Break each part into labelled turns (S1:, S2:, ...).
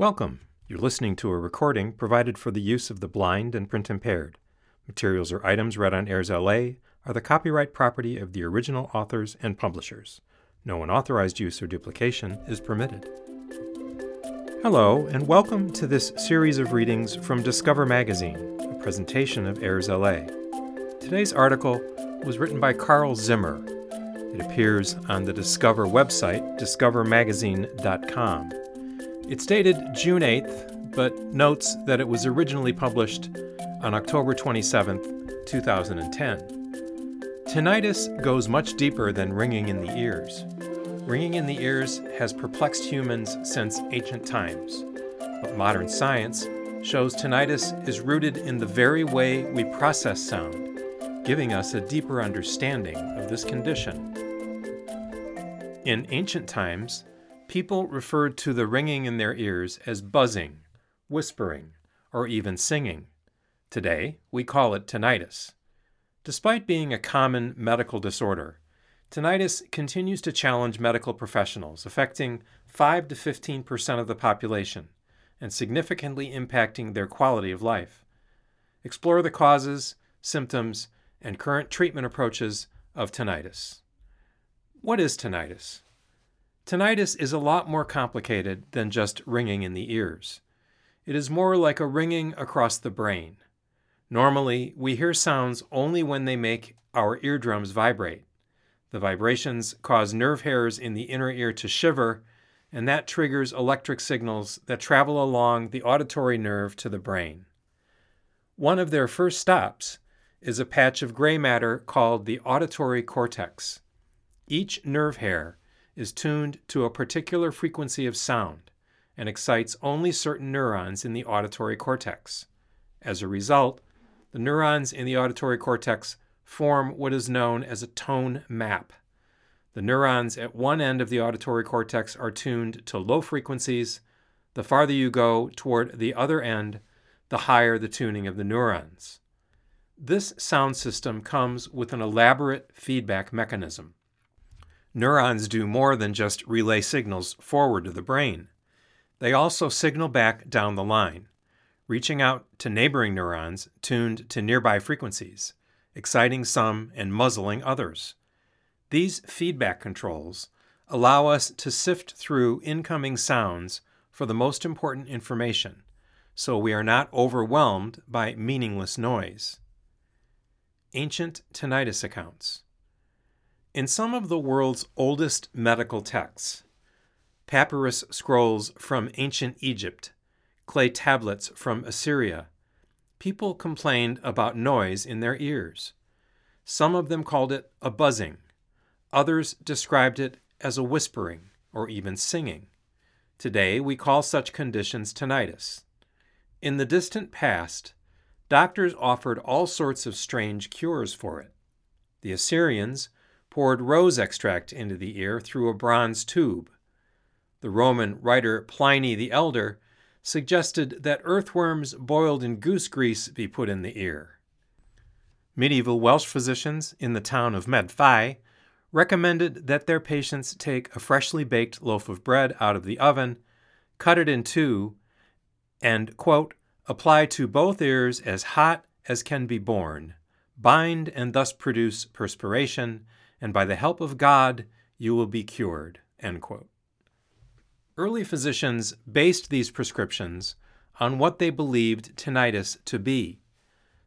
S1: Welcome. You're listening to a recording provided for the use of the blind and print impaired. Materials or items read on AIRSLA are the copyright property of the original authors and publishers. No unauthorized use or duplication is permitted. Hello, and welcome to this series of readings from Discover Magazine, a presentation of AIRSLA. Today's article was written by Carl Zimmer. It appears on the Discover website, discovermagazine.com. It's dated June 8th, but notes that it was originally published on October 27th, 2010. Tinnitus goes much deeper than ringing in the ears. Ringing in the ears has perplexed humans since ancient times, but modern science shows tinnitus is rooted in the very way we process sound, giving us a deeper understanding of this condition. In ancient times, people referred to the ringing in their ears as buzzing, whispering, or even singing. Today, we call it tinnitus. Despite being a common medical disorder, tinnitus continues to challenge medical professionals, affecting 5 to 15 percent of the population and significantly impacting their quality of life. Explore the causes, symptoms, and current treatment approaches of tinnitus. What is tinnitus? Tinnitus is a lot more complicated than just ringing in the ears. It is more like a ringing across the brain. Normally, we hear sounds only when they make our eardrums vibrate. The vibrations cause nerve hairs in the inner ear to shiver, and that triggers electric signals that travel along the auditory nerve to the brain. One of their first stops is a patch of gray matter called the auditory cortex. Each nerve hair is tuned to a particular frequency of sound and excites only certain neurons in the auditory cortex. As a result, the neurons in the auditory cortex form what is known as a tone map. The neurons at one end of the auditory cortex are tuned to low frequencies. The farther you go toward the other end, the higher the tuning of the neurons. This sound system comes with an elaborate feedback mechanism. Neurons do more than just relay signals forward to the brain. They also signal back down the line, reaching out to neighboring neurons tuned to nearby frequencies, exciting some and muzzling others. These feedback controls allow us to sift through incoming sounds for the most important information, so we are not overwhelmed by meaningless noise. Ancient tinnitus accounts. In some of the world's oldest medical texts, papyrus scrolls from ancient Egypt, clay tablets from Assyria, people complained about noise in their ears. Some of them called it a buzzing, others described it as a whispering or even singing. Today, we call such conditions tinnitus. In the distant past, doctors offered all sorts of strange cures for it. The Assyrians poured rose extract into the ear through a bronze tube. The Roman writer Pliny the Elder suggested that earthworms boiled in goose grease be put in the ear. Medieval Welsh physicians in the town of Myddfai recommended that their patients take a freshly baked loaf of bread out of the oven, cut it in two, and, quote, apply to both ears as hot as can be borne, bind and thus produce perspiration, and by the help of God you will be cured. Early physicians based these prescriptions on what they believed tinnitus to be.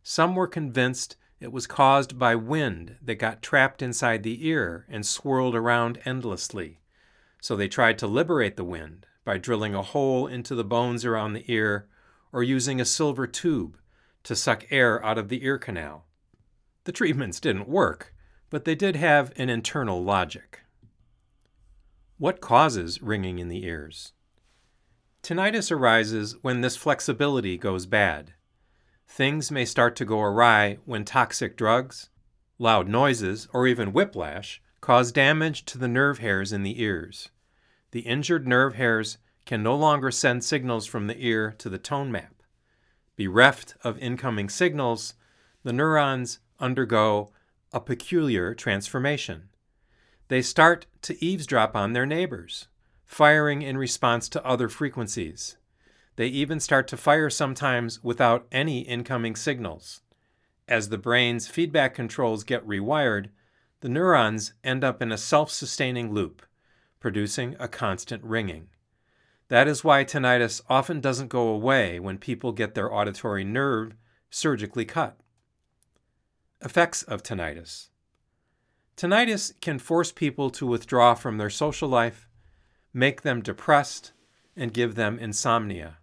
S1: Some were convinced it was caused by wind that got trapped inside the ear and swirled around endlessly. So they tried to liberate the wind by drilling a hole into the bones around the ear or using a silver tube to suck air out of the ear canal. The treatments didn't work, but they did have an internal logic. What causes ringing in the ears? Tinnitus arises when this flexibility goes bad. Things may start to go awry when toxic drugs, loud noises, or even whiplash cause damage to the nerve hairs in the ears. The injured nerve hairs can no longer send signals from the ear to the tone map. Bereft of incoming signals, the neurons undergo a peculiar transformation. They start to eavesdrop on their neighbors, firing in response to other frequencies. They even start to fire sometimes without any incoming signals. As the brain's feedback controls get rewired, the neurons end up in a self sustaining loop, producing a constant ringing. That is why tinnitus often doesn't go away when people get their auditory nerve surgically cut. Effects of tinnitus Tinnitus can force people to withdraw from their social life, make them depressed, and give them insomnia.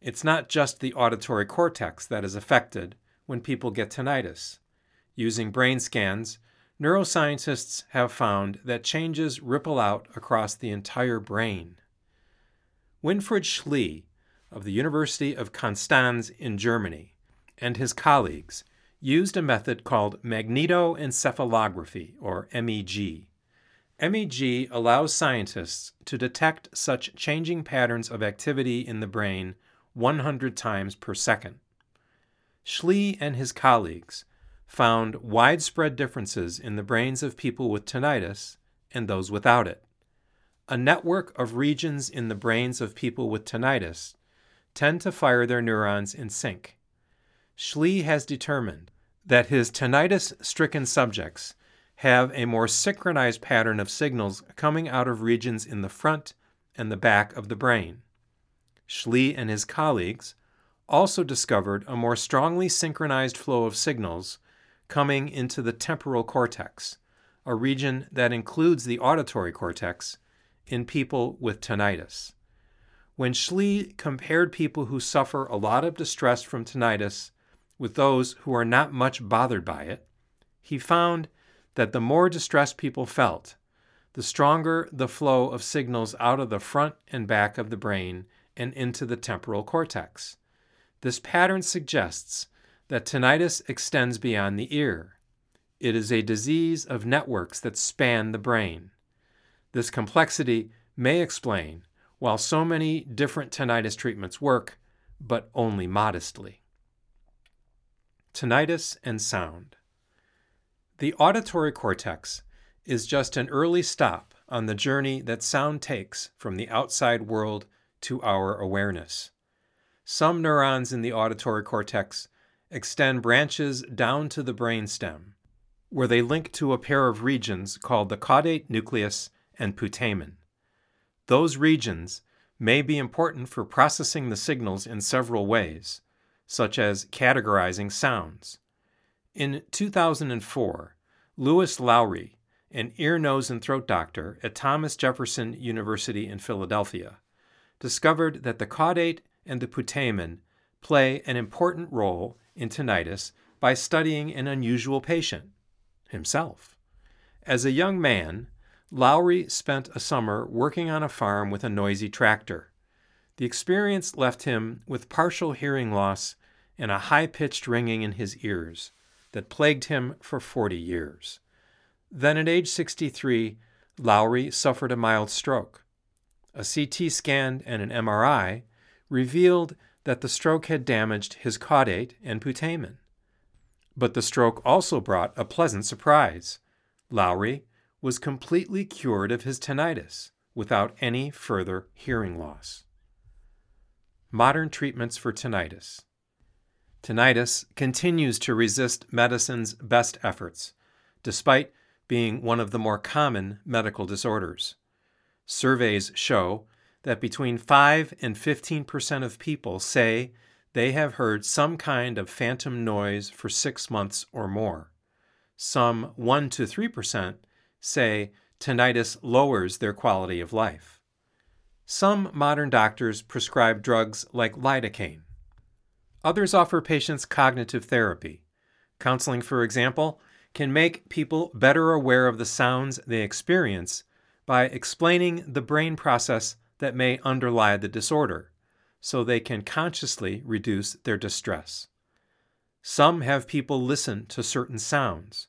S1: It's not just the auditory cortex that is affected when people get tinnitus. Using brain scans, neuroscientists have found that changes ripple out across the entire brain. Winfried Schlee of the University of Konstanz in Germany and his colleagues used a method called magnetoencephalography, or MEG. MEG allows scientists to detect such changing patterns of activity in the brain 100 times per second. Schlee and his colleagues found widespread differences in the brains of people with tinnitus and those without it. A network of regions in the brains of people with tinnitus tend to fire their neurons in sync. Schlee has determined that his tinnitus stricken subjects have a more synchronized pattern of signals coming out of regions in the front and the back of the brain. Schlee and his colleagues also discovered a more strongly synchronized flow of signals coming into the temporal cortex, a region that includes the auditory cortex, in people with tinnitus. When Schlee compared people who suffer a lot of distress from tinnitus with those who are not much bothered by it, he found that the more distressed people felt, the stronger the flow of signals out of the front and back of the brain and into the temporal cortex. This pattern suggests that tinnitus extends beyond the ear. It is a disease of networks that span the brain. This complexity may explain why so many different tinnitus treatments work, but only modestly. Tinnitus and sound. The auditory cortex is just an early stop on the journey that sound takes from the outside world to our awareness. Some neurons in the auditory cortex extend branches down to the brainstem, where they link to a pair of regions called the caudate nucleus and putamen. Those regions may be important for processing the signals in several ways, such as categorizing sounds. In 2004, Louis Lowry, an ear, nose, and throat doctor at Thomas Jefferson University in Philadelphia, discovered that the caudate and the putamen play an important role in tinnitus by studying an unusual patient, himself. As a young man, Lowry spent a summer working on a farm with a noisy tractor. The experience left him with partial hearing loss and a high pitched ringing in his ears that plagued him for 40 years. Then, at age 63, Lowry suffered a mild stroke. A CT scan and an MRI revealed that the stroke had damaged his caudate and putamen. But the stroke also brought a pleasant surprise. Lowry was completely cured of his tinnitus without any further hearing loss. Modern treatments for tinnitus. Tinnitus continues to resist medicine's best efforts, despite being one of the more common medical disorders. Surveys show that between 5 and 15 percent of people say they have heard some kind of phantom noise for six months or more. Some 1 to 3 percent say tinnitus lowers their quality of life. Some modern doctors prescribe drugs like lidocaine Others offer patients cognitive therapy. Counseling, for example, can make people better aware of the sounds they experience by explaining the brain process that may underlie the disorder, so they can consciously reduce their distress. Some have people listen to certain sounds.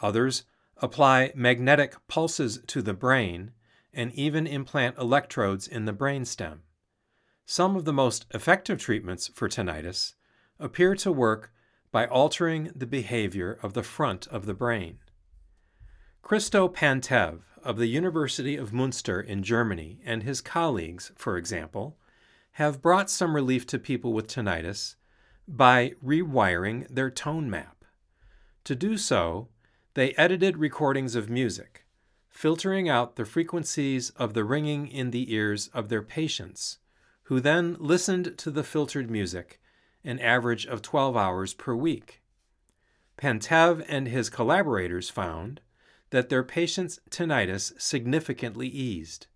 S1: Others apply magnetic pulses to the brain and even implant electrodes in the brainstem. Some of the most effective treatments for tinnitus appear to work by altering the behavior of the front of the brain. Christo Pantev of the University of Munster in Germany and his colleagues, for example, have brought some relief to people with tinnitus by rewiring their tone map. To do so, they edited recordings of music, filtering out the frequencies of the ringing in the ears of their patients, who then listened to the filtered music an average of 12 hours per week. Pantev and his collaborators found that their patients' tinnitus significantly eased.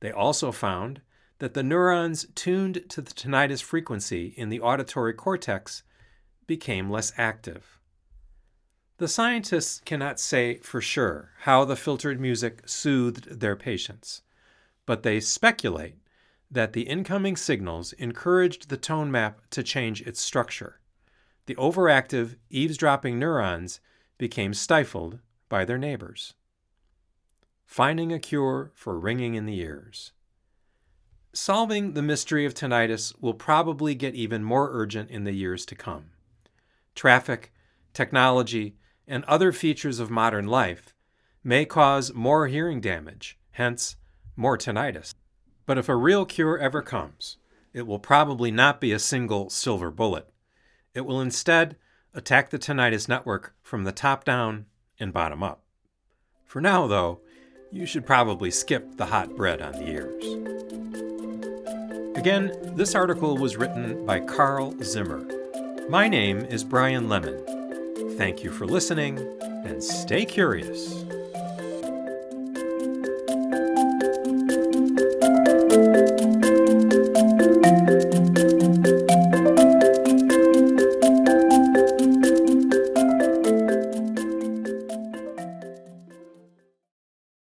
S1: They also found that the neurons tuned to the tinnitus frequency in the auditory cortex became less active. The scientists cannot say for sure how the filtered music soothed their patients, but they speculate that the incoming signals encouraged the tone map to change its structure. The overactive, eavesdropping neurons became stifled by their neighbors. Finding a cure for ringing in the ears. Solving the mystery of tinnitus will probably get even more urgent in the years to come. Traffic, technology, and other features of modern life may cause more hearing damage, hence, more tinnitus. But if a real cure ever comes, it will probably not be a single silver bullet. It will instead attack the tinnitus network from the top down and bottom up. For now, though, you should probably skip the hot bread on the ears. Again, this article was written by Carl Zimmer. My name is Brian Lemon. Thank you for listening, and stay curious.